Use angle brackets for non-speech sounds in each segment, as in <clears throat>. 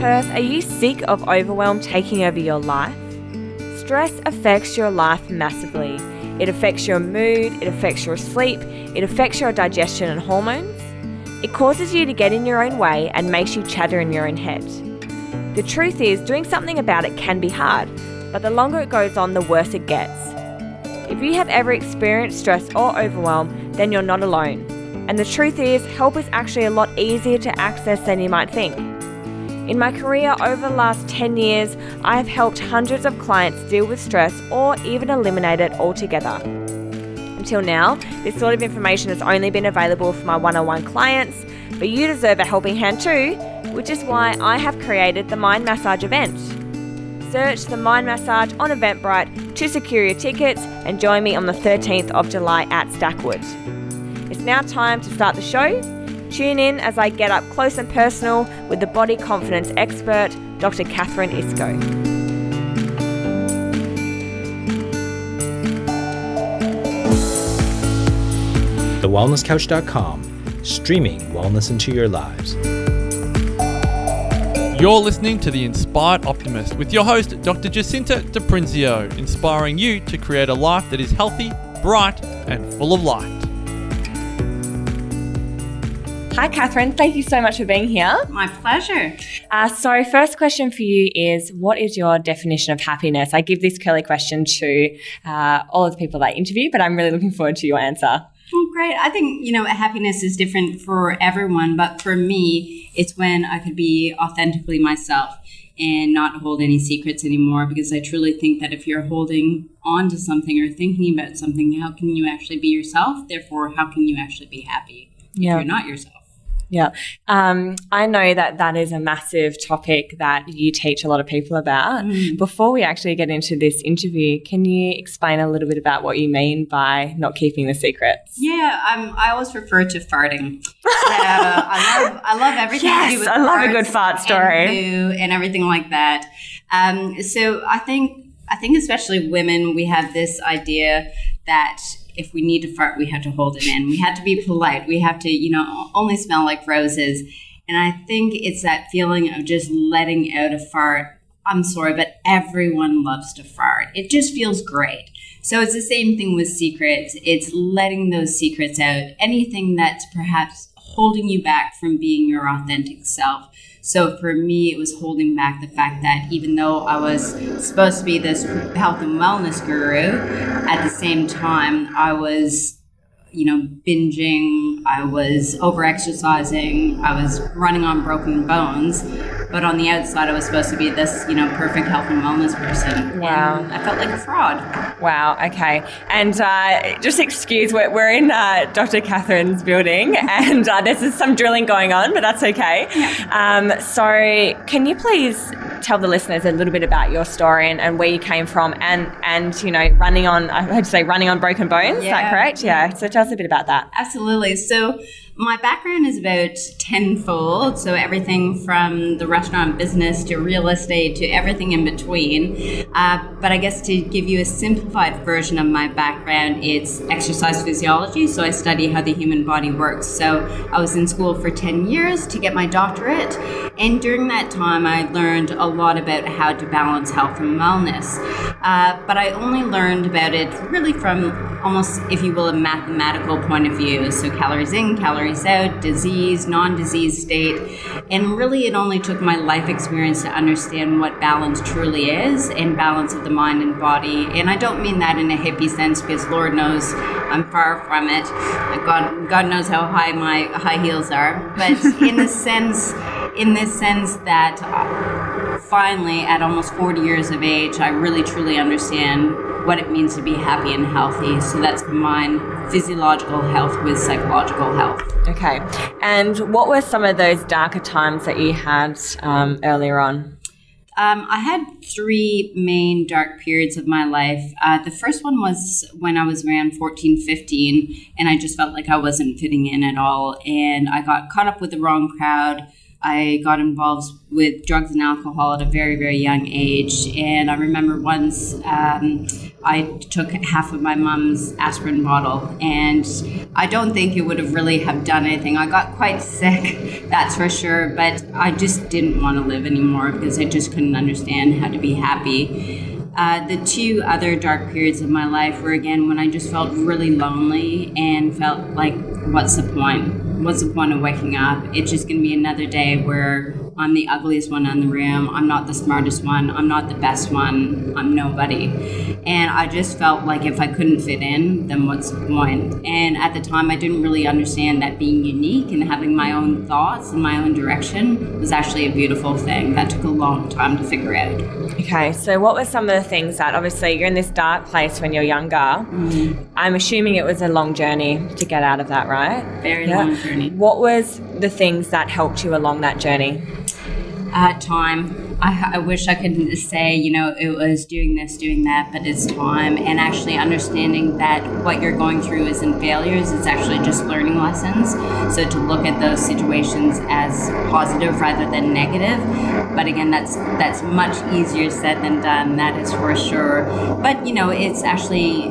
Perth, are you sick of overwhelm taking over your life? Stress affects your life massively. It affects your mood, it affects your sleep, it affects your digestion and hormones. It causes you to get in your own way and makes you chatter in your own head. The truth is, doing something about it can be hard, but the longer it goes on, the worse it gets. If you have ever experienced stress or overwhelm, then you're not alone. And the truth is, help is actually a lot easier to access than you might think. In my career over the last 10 years, I have helped hundreds of clients deal with stress or even eliminate it altogether. Until now, this sort of information has only been available for my one on one clients, but you deserve a helping hand too, which is why I have created the Mind Massage event. Search the Mind Massage on Eventbrite to secure your tickets and join me on the 13th of July at Stackwood. It's now time to start the show. Tune in as I get up close and personal with the body confidence expert, Dr. Katherine Iscoe. TheWellnessCouch.com, streaming wellness into your lives. You're listening to The Inspired Optimist with your host, Dr. Jacinta DePrinzio, inspiring you to create a life that is healthy, bright, and full of light. Hi, Katherine. Thank you so much for being here. My pleasure. Uh, so, first question for you is What is your definition of happiness? I give this curly question to uh, all of the people that I interview, but I'm really looking forward to your answer. Oh, great. I think, you know, happiness is different for everyone, but for me, it's when I could be authentically myself and not hold any secrets anymore because I truly think that if you're holding on to something or thinking about something, how can you actually be yourself? Therefore, how can you actually be happy Yeah. if you're not yourself? Yeah. Um, I know that that is a massive topic that you teach a lot of people about. Before we actually get into this interview, can you explain a little bit about what you mean by not keeping the secrets? Yeah, I'm, I always refer to farting. So I love I love everything to Yes, do with I love a good fart and story. poo and everything like that. Um, so I think I think especially women, we have this idea that if we need to fart, we have to hold it in. We have to be polite. We have to, you know, only smell like roses. And I think it's that feeling of just letting out a fart. I'm sorry, but everyone loves to fart. It just feels great. So it's the same thing with secrets. It's letting those secrets out. Anything that's perhaps holding you back from being your authentic self. So for me, it was holding back the fact that even though I was supposed to be this health and wellness guru, at the same time, I was you know, binging, I was over exercising, I was running on broken bones. But on the outside, I was supposed to be this, you know, perfect health and wellness person. Wow. And I felt like a fraud. Wow. Okay. And uh, just excuse, we're, we're in uh, Dr. Katherine's building <laughs> and uh, there's some drilling going on, but that's okay. Um, so, can you please tell the listeners a little bit about your story and, and where you came from and, and, you know, running on, I heard you say running on broken bones? Is that Yeah. correct? Yeah. So, tell us a bit about that. Absolutely. So, my background is about tenfold. So, everything from the restaurant business to real estate to everything in between. Uh, but I guess to give you a simplified version of my background, it's exercise physiology. So, I study how the human body works. So, I was in school for 10 years to get my doctorate. And during that time, I learned a lot about how to balance health and wellness. Uh, but I only learned about it really from almost, if you will, a mathematical point of view. So calories in, calories out, disease, non disease state. And really, it only took my life experience to understand what balance truly is and balance of the mind and body. And I don't mean that in a hippie sense because Lord knows I'm far from it. God, God knows how high my high heels are. But <laughs> in the sense, in this sense that uh, finally, at almost 40 years of age, I really truly understand what it means to be happy and healthy. So that's combined physiological health with psychological health. Okay. And what were some of those darker times that you had um, earlier on? Um, I had three main dark periods of my life. Uh, the first one was when I was around 14, 15, and I just felt like I wasn't fitting in at all. And I got caught up with the wrong crowd. I got involved with drugs and alcohol at a very, very young age. And I remember once um, I took half of my mom's aspirin bottle, and I don't think it would have really have done anything. I got quite <laughs> sick, that's for sure, but I just didn't want to live anymore because I just couldn't understand how to be happy. Uh, the two other dark periods of my life were again when I just felt really lonely and felt like, what's the point? What's the point of waking up? It's just going to be another day where I'm the ugliest one in the room. I'm not the smartest one. I'm not the best one. I'm nobody. And I just felt like if I couldn't fit in, then what's the point? And at the time, I didn't really understand that being unique and having my own thoughts and my own direction was actually a beautiful thing. That took a long time to figure out. Okay, so what were some of the things that obviously you're in this dark place when you're younger? Mm. I'm assuming it was a long journey to get out of that, right? Very yeah. long journey. What was the things that helped you along that journey? Uh, time. I, I, wish I could say, you know, it was doing this, doing that, but it's time. And actually understanding that what you're going through isn't failures, it's actually just learning lessons. So to look at those situations as positive rather than negative. But again, that's that's much easier said than done, that is for sure. But, you know, it's actually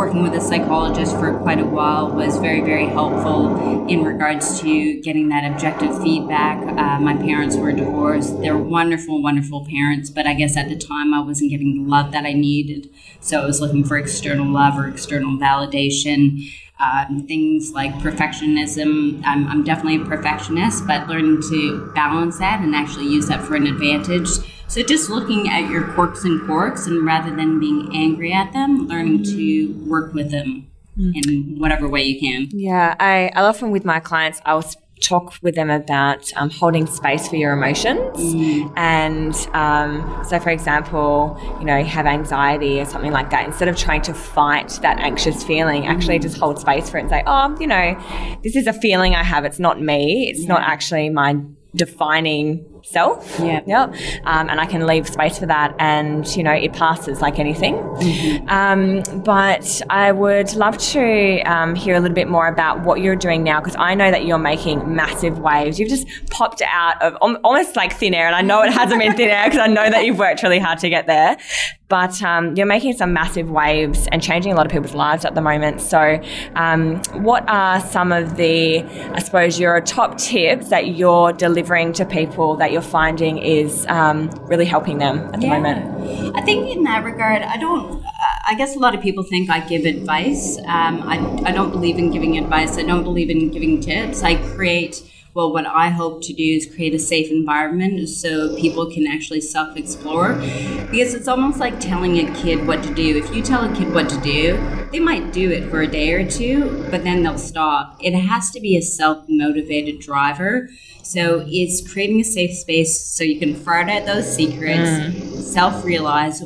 working with a psychologist for quite a while was very, very helpful in regards to getting that objective feedback. Uh, my parents were divorced. They're wonderful, wonderful parents, but I guess at the time I wasn't getting the love that I needed. So I was looking for external love or external validation. Um, things like perfectionism. I'm, I'm definitely a perfectionist, but learning to balance that and actually use that for an advantage. So just looking at your quirks and quirks, and rather than being angry at them, learning to work with them mm. in whatever way you can. Yeah, I, I often with my clients, I was talk with them about um, holding space for your emotions. Mm. And um, so, for example, you know, have anxiety or something like that. Instead of trying to fight that anxious feeling, actually mm. just hold space for it and say, oh, you know, this is a feeling I have. It's not me. It's yeah. not actually my defining self. Yeah. Yep. Um, and I can leave space for that, and you know, it passes like anything. Mm-hmm. Um, but I would love to um, hear a little bit more about what you're doing now, because I know that you're making massive waves. You've just popped out of almost like thin air, and I know it hasn't been thin air because I know that you've worked really hard to get there. But um, you're making some massive waves and changing a lot of people's lives at the moment. So, um, what are some of the, I suppose, your top tips that you're delivering to people that you're finding is um, really helping them at the yeah. moment? I think in that regard, I don't. I guess a lot of people think I give advice. Um, I, I don't believe in giving advice. I don't believe in giving tips. I create well, what I hope to do is create a safe environment so people can actually self explore. Because it's almost like telling a kid what to do. If you tell a kid what to do, they might do it for a day or two, but then they'll stop. It has to be a self motivated driver. So it's creating a safe space so you can fart out those secrets, mm. self realize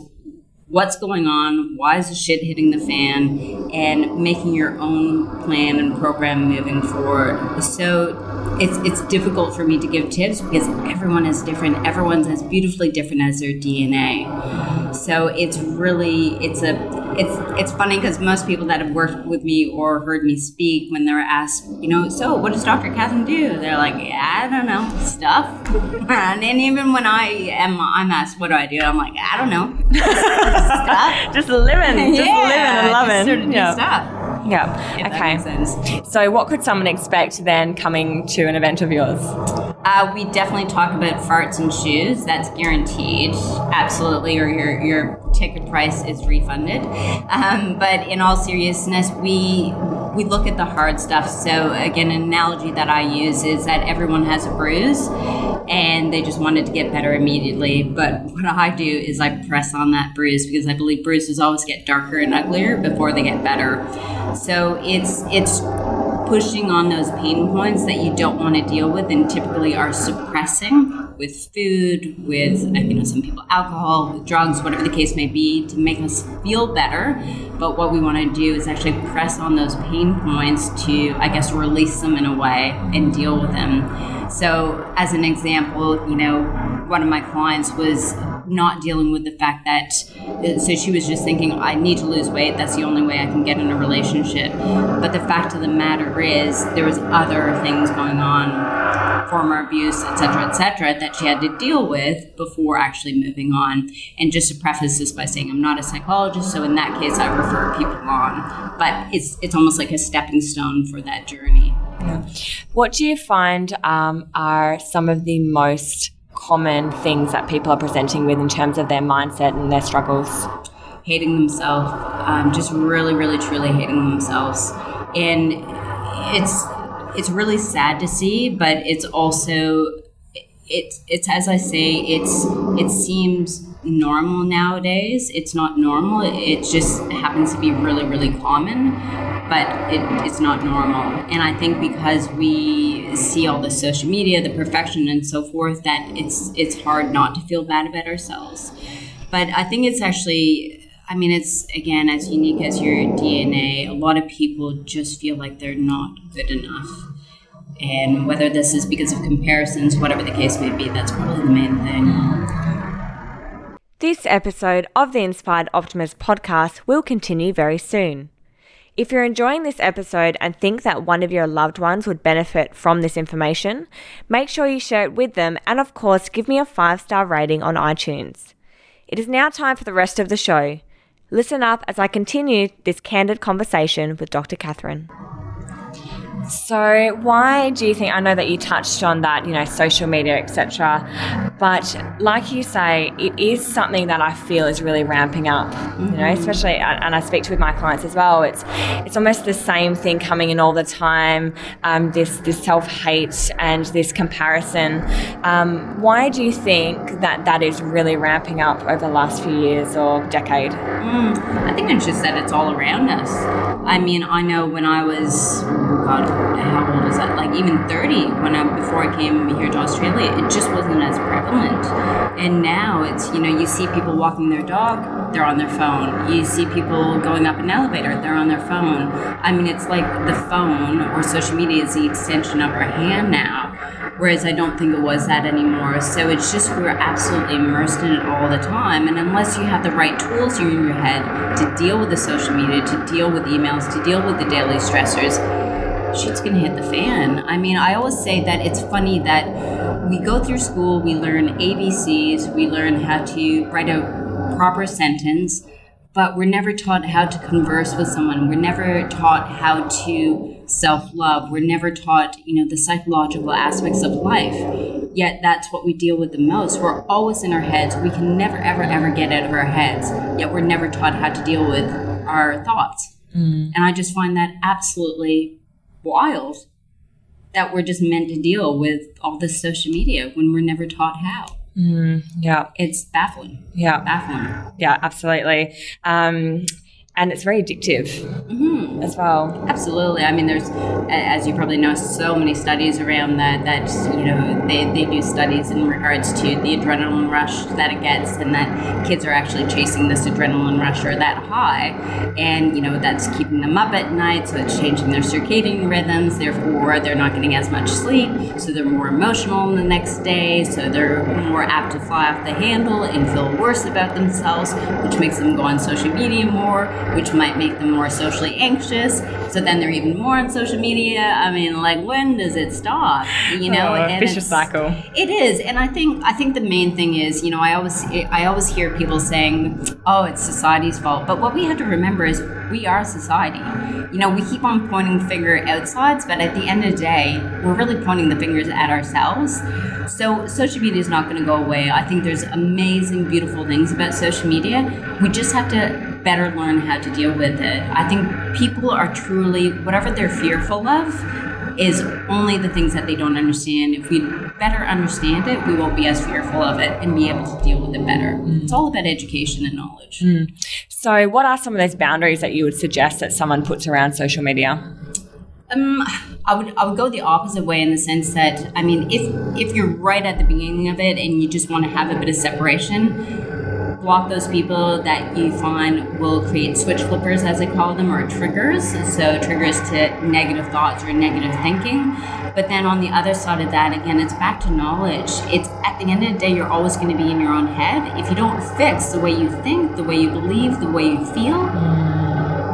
what's going on, why is the shit hitting the fan, and making your own plan and program moving forward. So it's it's difficult for me to give tips because everyone is different. Everyone's as beautifully different as their DNA. So it's really it's a it's it's funny because most people that have worked with me or heard me speak when they're asked, you know, so what does Dr. Katherine do? They're like, yeah, I don't know, stuff. <laughs> and even when I am I'm asked what do I do, I'm like, I don't know, <laughs> stuff. just living, just yeah, living and loving, sort of yeah. stuff. Yeah. okay. So, what could someone expect then coming to an event of yours? Uh, we definitely talk about farts and shoes. That's guaranteed, absolutely, or your your ticket price is refunded. Um, but in all seriousness, we we look at the hard stuff. So again, an analogy that I use is that everyone has a bruise, and they just wanted to get better immediately. But what I do is I press on that bruise because I believe bruises always get darker and uglier before they get better. So it's it's pushing on those pain points that you don't want to deal with and typically are suppressing with food, with you know some people alcohol, with drugs, whatever the case may be, to make us feel better. But what we want to do is actually press on those pain points to, I guess, release them in a way and deal with them. So, as an example, you know, one of my clients was not dealing with the fact that uh, so she was just thinking i need to lose weight that's the only way i can get in a relationship but the fact of the matter is there was other things going on former abuse, etc., etc., that she had to deal with before actually moving on. And just to preface this by saying I'm not a psychologist, so in that case, I refer people on. But it's it's almost like a stepping stone for that journey. Yeah. What do you find um, are some of the most common things that people are presenting with in terms of their mindset and their struggles? Hating themselves, um, just really, really, truly hating themselves, and it's it's really sad to see, but it's also it's it's as I say, it's it seems normal nowadays. It's not normal. It just happens to be really, really common, but it, it's not normal. And I think because we see all the social media, the perfection, and so forth, that it's it's hard not to feel bad about ourselves. But I think it's actually. I mean, it's again as unique as your DNA. A lot of people just feel like they're not good enough. And whether this is because of comparisons, whatever the case may be, that's probably the main thing. This episode of the Inspired Optimist podcast will continue very soon. If you're enjoying this episode and think that one of your loved ones would benefit from this information, make sure you share it with them and, of course, give me a five star rating on iTunes. It is now time for the rest of the show. Listen up as I continue this candid conversation with Dr. Katherine. So, why do you think? I know that you touched on that, you know, social media, etc. But like you say, it is something that I feel is really ramping up. Mm-hmm. You know, especially, and I speak to with my clients as well. It's it's almost the same thing coming in all the time. Um, this this self hate and this comparison. Um, why do you think that that is really ramping up over the last few years or decade? Mm, I think it's just that it's all around us. I mean, I know when I was, oh God how old is that? Like even 30 when I before I came here to Australia, it just wasn't as prevalent. And now it's you know you see people walking their dog, they're on their phone. You see people going up an elevator, they're on their phone. I mean, it's like the phone or social media is the extension of our hand now. Whereas I don't think it was that anymore. So it's just we're absolutely immersed in it all the time. And unless you have the right tools in your head to deal with the social media, to deal with emails, to deal with the daily stressors, shit's gonna hit the fan. I mean, I always say that it's funny that we go through school, we learn ABCs, we learn how to write a proper sentence, but we're never taught how to converse with someone. We're never taught how to self love. We're never taught, you know, the psychological aspects of life. Yet that's what we deal with the most. We're always in our heads. We can never, ever, ever get out of our heads. Yet we're never taught how to deal with our thoughts. Mm. And I just find that absolutely wild that we're just meant to deal with all this social media when we're never taught how. Mm, yeah. It's baffling. Yeah. Baffling. Yeah, absolutely. Um, and it's very addictive mm-hmm. as well. Absolutely. I mean, there's, as you probably know, so many studies around that. That you know, they, they do studies in regards to the adrenaline rush that it gets, and that kids are actually chasing this adrenaline rush or that high, and you know that's keeping them up at night, so it's changing their circadian rhythms. Therefore, they're not getting as much sleep, so they're more emotional the next day, so they're more apt to fly off the handle and feel worse about themselves, which makes them go on social media more which might make them more socially anxious. So then they're even more on social media. I mean, like when does it stop? You know, oh, vicious cycle. It is, and I think I think the main thing is, you know, I always I always hear people saying, "Oh, it's society's fault," but what we have to remember is we are society. You know, we keep on pointing finger outsides, but at the end of the day, we're really pointing the fingers at ourselves. So social media is not going to go away. I think there's amazing, beautiful things about social media. We just have to better learn how to deal with it. I think people are truly, whatever they're fearful of, is only the things that they don't understand. If we better understand it, we won't be as fearful of it and be able to deal with it better. Mm. It's all about education and knowledge. Mm. So, what are some of those boundaries that you would suggest that someone puts around social media? Um, I would I would go the opposite way in the sense that I mean, if if you're right at the beginning of it and you just want to have a bit of separation, block those people that you find will create switch flippers, as I call them, or triggers. So, triggers to negative thoughts or negative thinking. But then on the other side of that, again, it's back to knowledge. It's at the end of the day, you're always going to be in your own head. If you don't fix the way you think, the way you believe, the way you feel,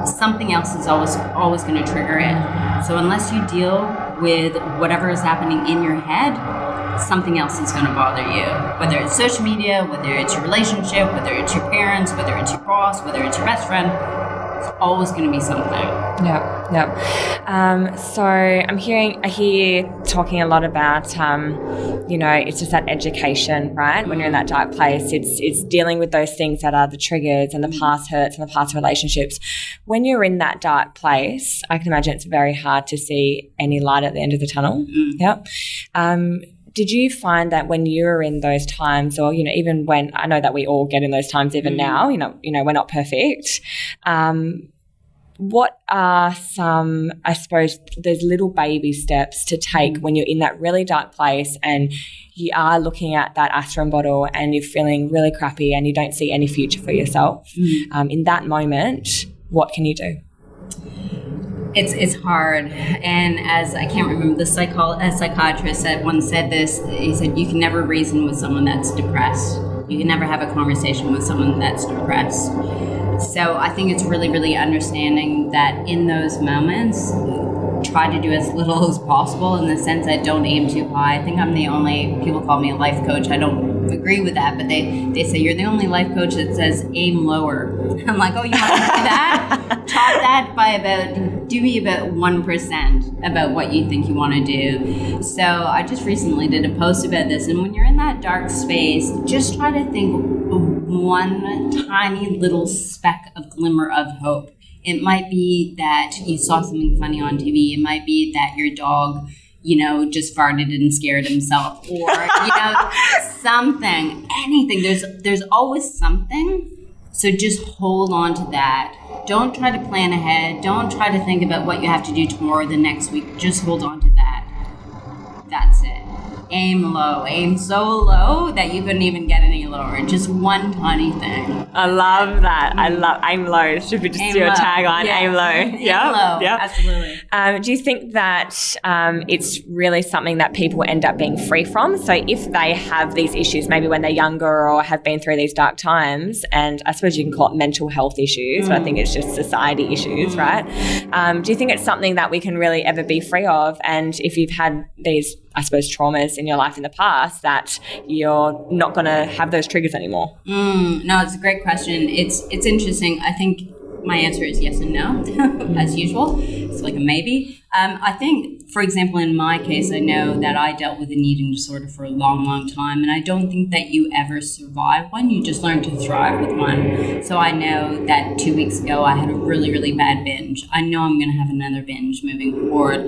something else is always always going to trigger it. So unless you deal with whatever is happening in your head, something else is going to bother you. Whether it's social media, whether it's your relationship, whether it's your parents, whether it's your boss, whether it's your best friend, it's always going to be something. Yeah, yeah. Um, so I'm hearing, I hear you talking a lot about, um, you know, it's just that education, right? When you're in that dark place, it's it's dealing with those things that are the triggers and the past hurts and the past relationships. When you're in that dark place, I can imagine it's very hard to see any light at the end of the tunnel. Yep. Um, did you find that when you were in those times or you know even when i know that we all get in those times even now you know you know we're not perfect um, what are some i suppose those little baby steps to take when you're in that really dark place and you are looking at that aspirin bottle and you're feeling really crappy and you don't see any future for yourself? Um, in that moment what can you do it's it's hard. And as i can't remember the psycho- a psychiatrist that once said this he said you can never reason with someone that's depressed. You can never have a conversation with someone that's depressed. So i think it's really really understanding that in those moments try to do as little <laughs> as possible in the sense that don't aim too high. I think i'm the only people call me a life coach. I don't agree with that but they they say you're the only life coach that says aim lower. I'm like oh you want to do that <laughs> top that by about do me about 1% about what you think you want to do so i just recently did a post about this and when you're in that dark space just try to think of one tiny little speck of glimmer of hope it might be that you saw something funny on tv it might be that your dog you know, just farted and scared himself, or you know, <laughs> something, anything. There's there's always something. So just hold on to that. Don't try to plan ahead. Don't try to think about what you have to do tomorrow or the next week. Just hold on to that. That's it. Aim low. Aim so low that you couldn't even get any Just one tiny thing. I love that. I love aim low. Should be just Aim your low. tagline. Yeah. Aim low. Yeah. low. Yeah. Absolutely. Um, do you think that um, it's really something that people end up being free from? So if they have these issues, maybe when they're younger or have been through these dark times, and I suppose you can call it mental health issues, but I think it's just society issues, right? Um, do you think it's something that we can really ever be free of? And if you've had these, I suppose, traumas in your life in the past, that you're not going to have those triggers anymore? Mm, no, it's a great question. It's it's interesting. I think my answer is yes and no, <laughs> as usual. It's like a maybe. Um, I think, for example, in my case, I know that I dealt with an eating disorder for a long, long time, and I don't think that you ever survive one. You just learn to thrive with one. So I know that two weeks ago I had a really, really bad binge. I know I'm going to have another binge moving forward.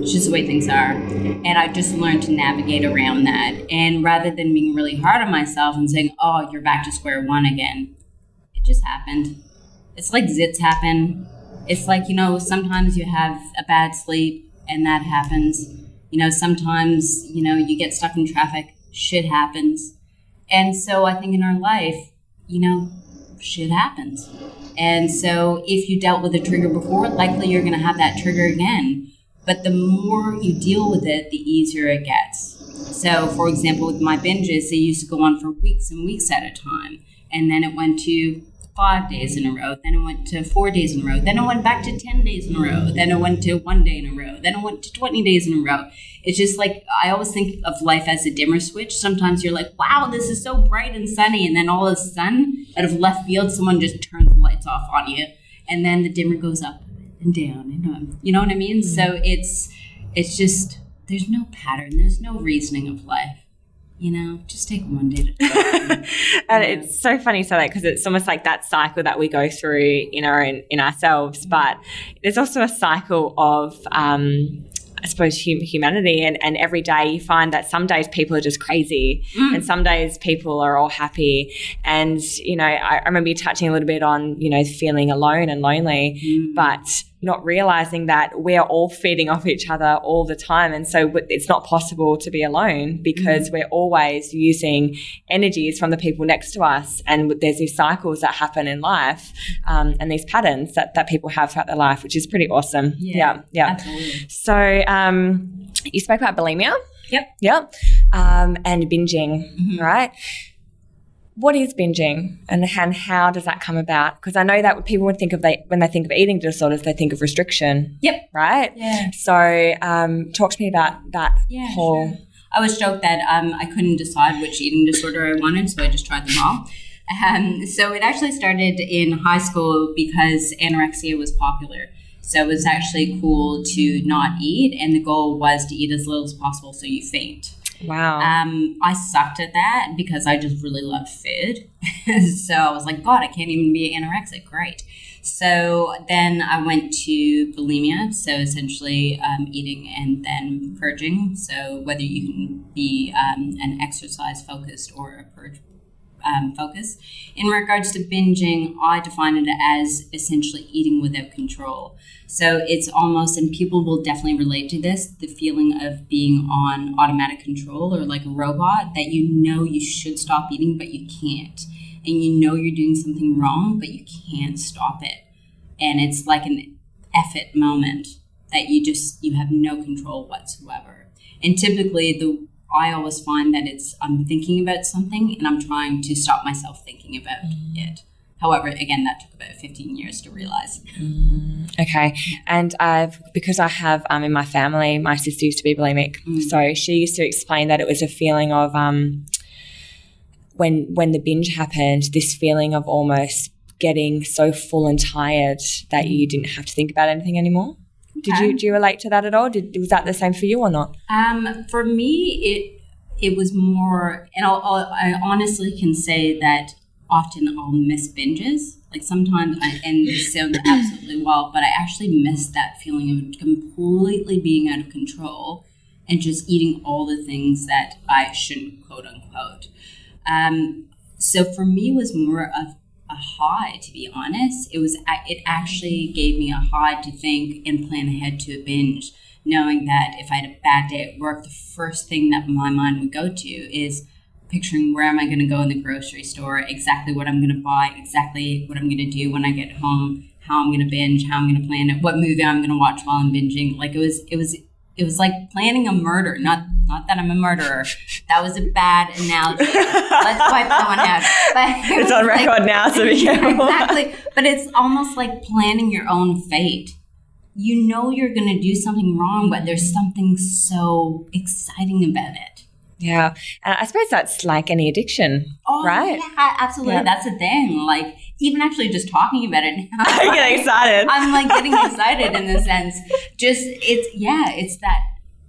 It's just the way things are. And I just learned to navigate around that. And rather than being really hard on myself and saying, oh, you're back to square one again, it just happened. It's like zits happen. It's like, you know, sometimes you have a bad sleep and that happens. You know, sometimes, you know, you get stuck in traffic, shit happens. And so I think in our life, you know, shit happens. And so if you dealt with a trigger before, likely you're going to have that trigger again. But the more you deal with it, the easier it gets. So, for example, with my binges, they used to go on for weeks and weeks at a time. And then it went to five days in a row. Then it went to four days in a row. Then it went back to 10 days in a row. Then it went to one day in a row. Then it went to 20 days in a row. It's just like, I always think of life as a dimmer switch. Sometimes you're like, wow, this is so bright and sunny. And then all of a sudden, out of left field, someone just turns the lights off on you. And then the dimmer goes up and down and up. You know what I mean? Mm-hmm. So it's, it's just, there's no pattern. There's no reasoning of life. You know, just take one day at a time. it's so funny so that because it's almost like that cycle that we go through in our own, in ourselves mm-hmm. but there's also a cycle of um, I suppose hum- humanity and, and every day you find that some days people are just crazy mm. and some days people are all happy. And you know I, I remember you touching a little bit on you know feeling alone and lonely mm. but not realizing that we're all feeding off each other all the time and so it's not possible to be alone because we're always using energies from the people next to us and there's these cycles that happen in life um, and these patterns that, that people have throughout their life which is pretty awesome yeah yeah, Absolutely. so um, you spoke about bulimia Yep. Yep. Um, and binging, right? What is binging and, and how does that come about? Because I know that people would think of they when they think of eating disorders, they think of restriction. Yep. Right. Yeah. So, um, talk to me about that Yeah, whole. sure. I was joked that um, I couldn't decide which eating disorder I wanted, so I just tried them all. Um, so it actually started in high school because anorexia was popular. So it was actually cool to not eat, and the goal was to eat as little as possible so you faint. Wow. Um, I sucked at that because I just really loved food. <laughs> so I was like, God, I can't even be anorexic. Great. So then I went to bulimia, so essentially um, eating and then purging. So whether you can be um, an exercise focused or a purge um, focus. In regards to binging, I define it as essentially eating without control. So it's almost, and people will definitely relate to this the feeling of being on automatic control or like a robot that you know you should stop eating, but you can't. And you know you're doing something wrong, but you can't stop it. And it's like an effort moment that you just, you have no control whatsoever. And typically, the I always find that it's I'm thinking about something and I'm trying to stop myself thinking about it. However, again, that took about 15 years to realize. Okay, and I've because I have um, in my family, my sister used to be bulimic, so she used to explain that it was a feeling of um, when when the binge happened, this feeling of almost getting so full and tired that you didn't have to think about anything anymore. Did Okay. you do you relate to that at all? Did was that the same for you or not? Um, for me, it it was more, and I'll, I'll, I honestly can say that often I'll miss binges. Like sometimes, I, and this sounds absolutely <clears throat> wild, but I actually miss that feeling of completely being out of control and just eating all the things that I shouldn't, quote unquote. Um, so for me, it was more of a high, to be honest. It was it actually gave me a high to think and plan ahead to a binge, knowing that if I had a bad day at work, the first thing that my mind would go to is picturing where am I going to go in the grocery store, exactly what I'm going to buy, exactly what I'm going to do when I get home, how I'm going to binge, how I'm going to plan it, what movie I'm going to watch while I'm binging. Like it was, it was, it was like planning a murder. Not, not that I'm a murderer. That was a bad analogy. Let's wipe that one out. But it It's on like- record now, so be <laughs> careful. exactly. But it's almost like planning your own fate. You know you're going to do something wrong, but there's something so exciting about it. Yeah, and I suppose that's like any addiction, Oh, right? Yeah, absolutely. Yeah. That's the thing. Like, even actually just talking about it now. <laughs> I'm getting excited. I'm like getting <laughs> excited in the sense. Just, it's, yeah, it's that,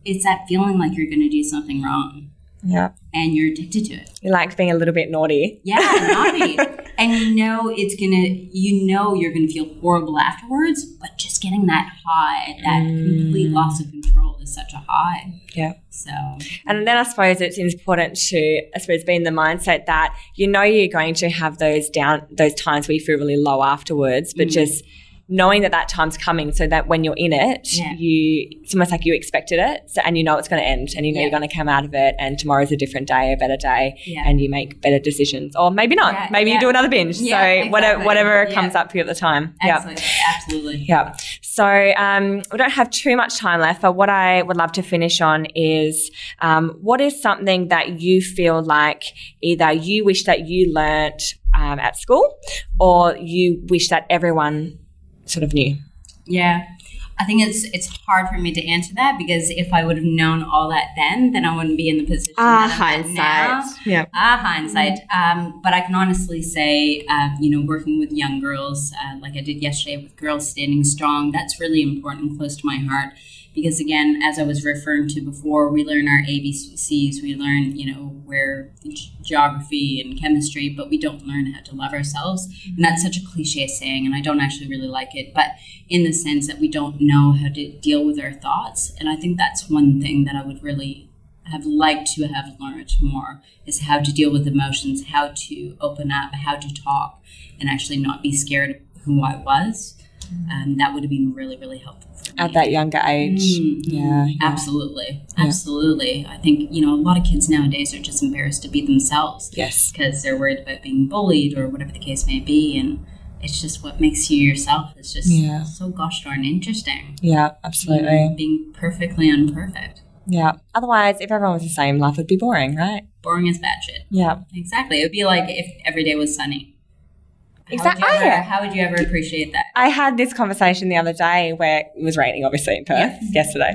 it's that feeling like you're going to do something wrong Yeah, and you're addicted to it. you like being a little bit naughty. Yeah, naughty. <laughs> and you know it's gonna you know you're gonna feel horrible afterwards, but just getting that high, that complete mm. loss of control is such a high. Yeah. So And then I suppose it's important to, I suppose, be in the mindset that you know you're going to have those down, those times where you feel really low afterwards, but mm. just knowing that that time's coming, so that when you're in it, Yeah. you it's almost like you expected it, so, and you know it's going to end, and you know Yeah. you're going to come out of it, and tomorrow's a different day, a better day, Yeah. and you make better decisions, or maybe not, maybe you do another binge. So whatever, exactly. whatever Yeah. comes up for you at the time. Yeah. absolutely, absolutely. Yeah. So um, we don't have too much time left, but what I would love to finish on is um, what is something that you feel like either you wish that you learnt um, at school or you wish that everyone sort of knew? Yeah. I think it's it's hard for me to answer that because if I would have known all that then, then I wouldn't be in the position. that I'm in now. Yeah. Ah, hindsight. Um, but I can honestly say, uh, you know, working with young girls, uh, like I did yesterday with Girls Standing Strong, that's really important and close to my heart. Because again, as I was referring to before, we learn our ABCs, we learn, you know, where ge- geography and chemistry, but we don't learn how to love ourselves. And that's such a cliche saying, and I don't actually really like it, but in the sense that we don't know how to deal with our thoughts. And I think that's one thing that I would really have liked to have learned more is how to deal with emotions, how to open up, how to talk, and actually not be scared of who I was. Um, that would have been really, really helpful. At that younger age. Mm, Yeah. yeah. Absolutely. Absolutely. I think, you know, a lot of kids nowadays are just embarrassed to be themselves Yes. because they're worried about being bullied or whatever the case may be. And it's just what makes you yourself. It's just Yeah. so gosh darn interesting. Yeah, absolutely. Being perfectly unperfect. Yeah. Otherwise, if everyone was the same, life would be boring, right? Boring as bad shit. Yeah. Exactly. It would be like if every day was sunny. Exactly. How would, you Oh, ever, yeah. how would you ever appreciate that? I had this conversation the other day where it was raining, obviously, in Perth Yeah. yesterday.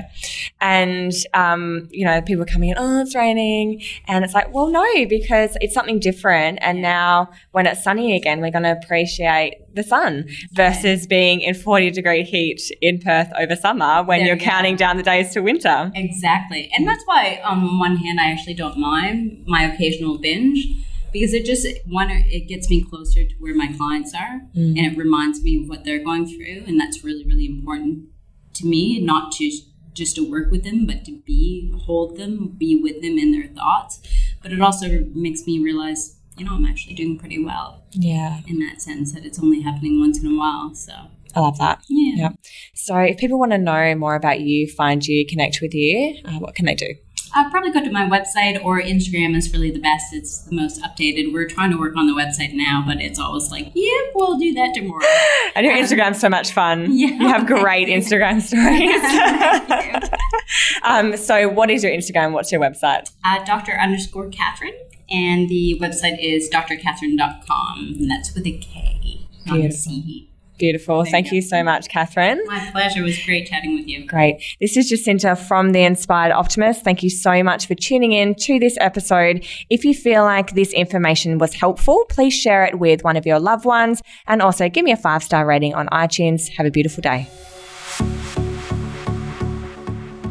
And, um, you know, people were coming in, oh, it's raining. And it's like, well, no, because it's something different. And now when it's sunny again, we're going to appreciate the sun versus being in 40 degree heat in Perth over summer when There you're go. counting down the days to winter. Exactly. And that's why, on one hand, I actually don't mind my occasional binge because it just, one, it gets me closer to where my clients are and it reminds me of what they're going through. And that's really, really important to me, not to just to work with them, but to be, hold them, be with them in their thoughts. But it also makes me realize, you know, I'm actually doing pretty well Yeah. in that sense that it's only happening once in a while. So, I love that. yeah. Yeah. So if people want to know more about you, find you, connect with you, uh, what can they do? I'll probably go to my website or Instagram is really the best. It's the most updated. We're trying to work on the website now, but it's always like, yep, we'll do that tomorrow. <laughs> And your Instagram's so much fun. <laughs> Yeah. You have great Instagram <laughs> stories. um, so, what is your Instagram? What's your website? uh, Dr. underscore Katherine. And the website is drkatherine.com. And that's with a K, not a. C. Beautiful. There Thank you you so much, Katherine. My pleasure. It was great chatting with you. Great. This is Jacinta from The Inspired Optimist. Thank you so much for tuning in to this episode. If you feel like this information was helpful, please share it with one of your loved ones and also give me a five star rating on iTunes. Have a beautiful day.